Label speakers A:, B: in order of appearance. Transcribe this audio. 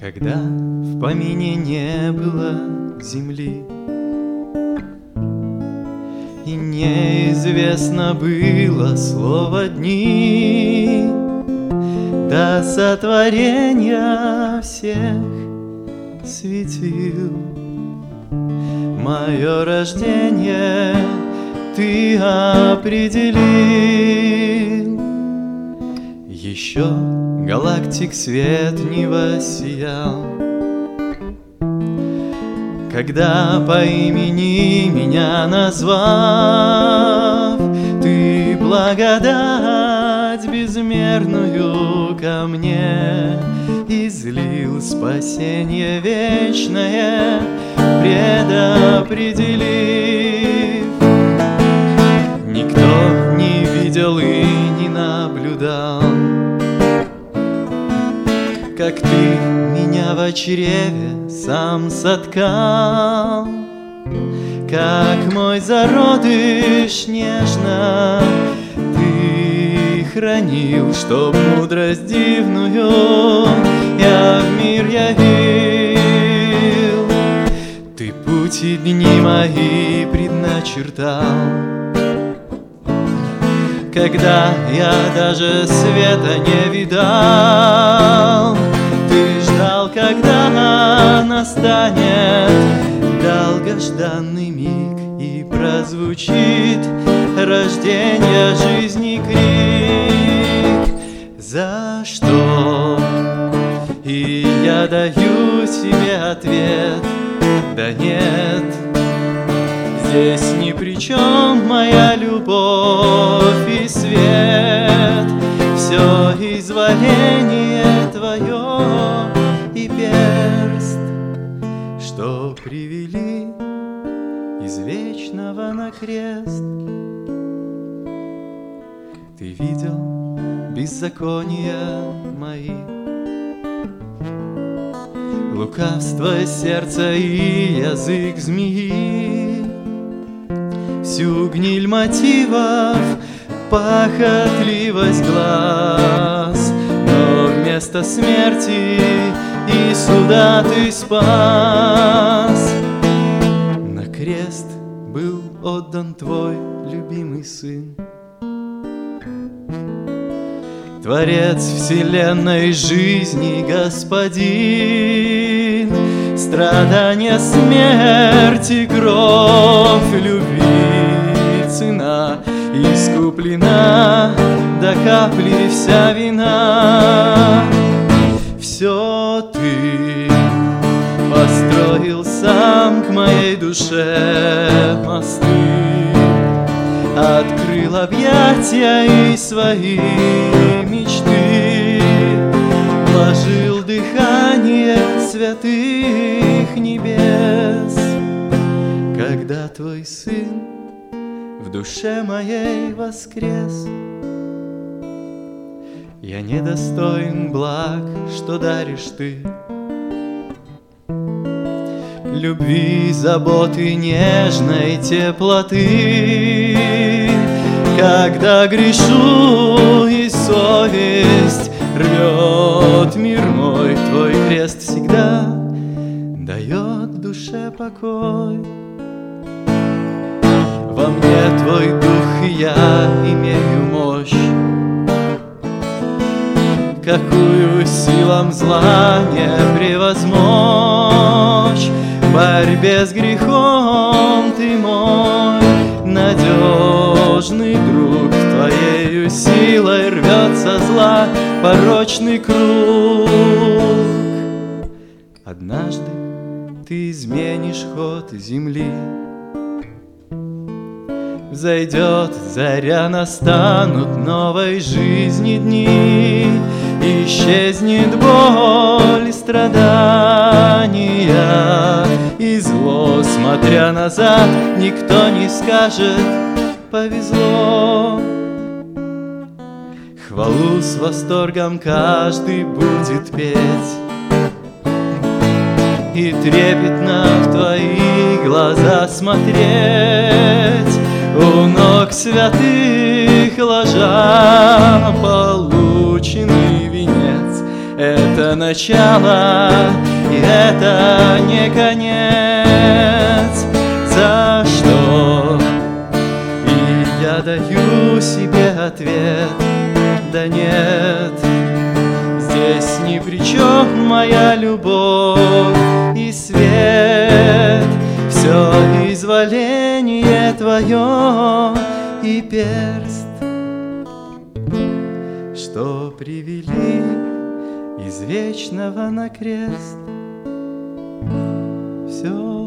A: Когда в помине не было земли. И неизвестно было слово дни До сотворения всех светил. Мое рождение ты определил. Еще галактик свет не воссиял. Когда по имени меня назвав Ты благодать безмерную ко мне Излил. Спасение вечное, предопределив Как ты меня в чреве сам соткал. Как мой зародыш нежно Ты хранил, чтоб мудрость дивную Я в мир явил. Ты пути дни мои предначертал когда я даже света не видал. Ты ждал, когда настанет долгожданный миг и прозвучит рождение жизни крик. За что? И я даю себе ответ, да нет, Здесь ни при чем моя любовь свет, Все изволение твое и перст, Что привели из вечного на крест. Ты видел беззакония мои, Лукавство сердца и язык змеи, Всю гниль мотивов, похотливость глаз, Но вместо смерти и суда ты спас. На крест был отдан твой любимый сын, Творец вселенной жизни, Господин, Страдания, смерти, кровь, любви, цена Искуплена до капли вся вина. Все ты построил сам к моей душе мосты, Открыл объятия и свои мечты, Вложил дыхание святых небес, Когда твой сын в душе моей воскрес. Я недостоин благ, что даришь ты, Любви, заботы, нежной теплоты. Когда грешу и совесть рвет мир мой, Твой крест всегда дает душе покой. Во мне твой дух, и я имею мощь, Какую силам зла не превозмочь. В борьбе с грехом ты мой надежный друг, Твоею силой рвется зла порочный круг. Однажды ты изменишь ход земли, Взойдет заря, настанут новой жизни дни, Исчезнет боль страдания, И зло, смотря назад, никто не скажет «повезло». Хвалу с восторгом каждый будет петь, И трепетно в твои глаза смотреть, У ног святых ложа полученный венец, Это начало, и это не конец. За что? И я даю себе ответ, да нет, Здесь ни при чем моя любовь твое и перст, Что привели из вечного на крест. Все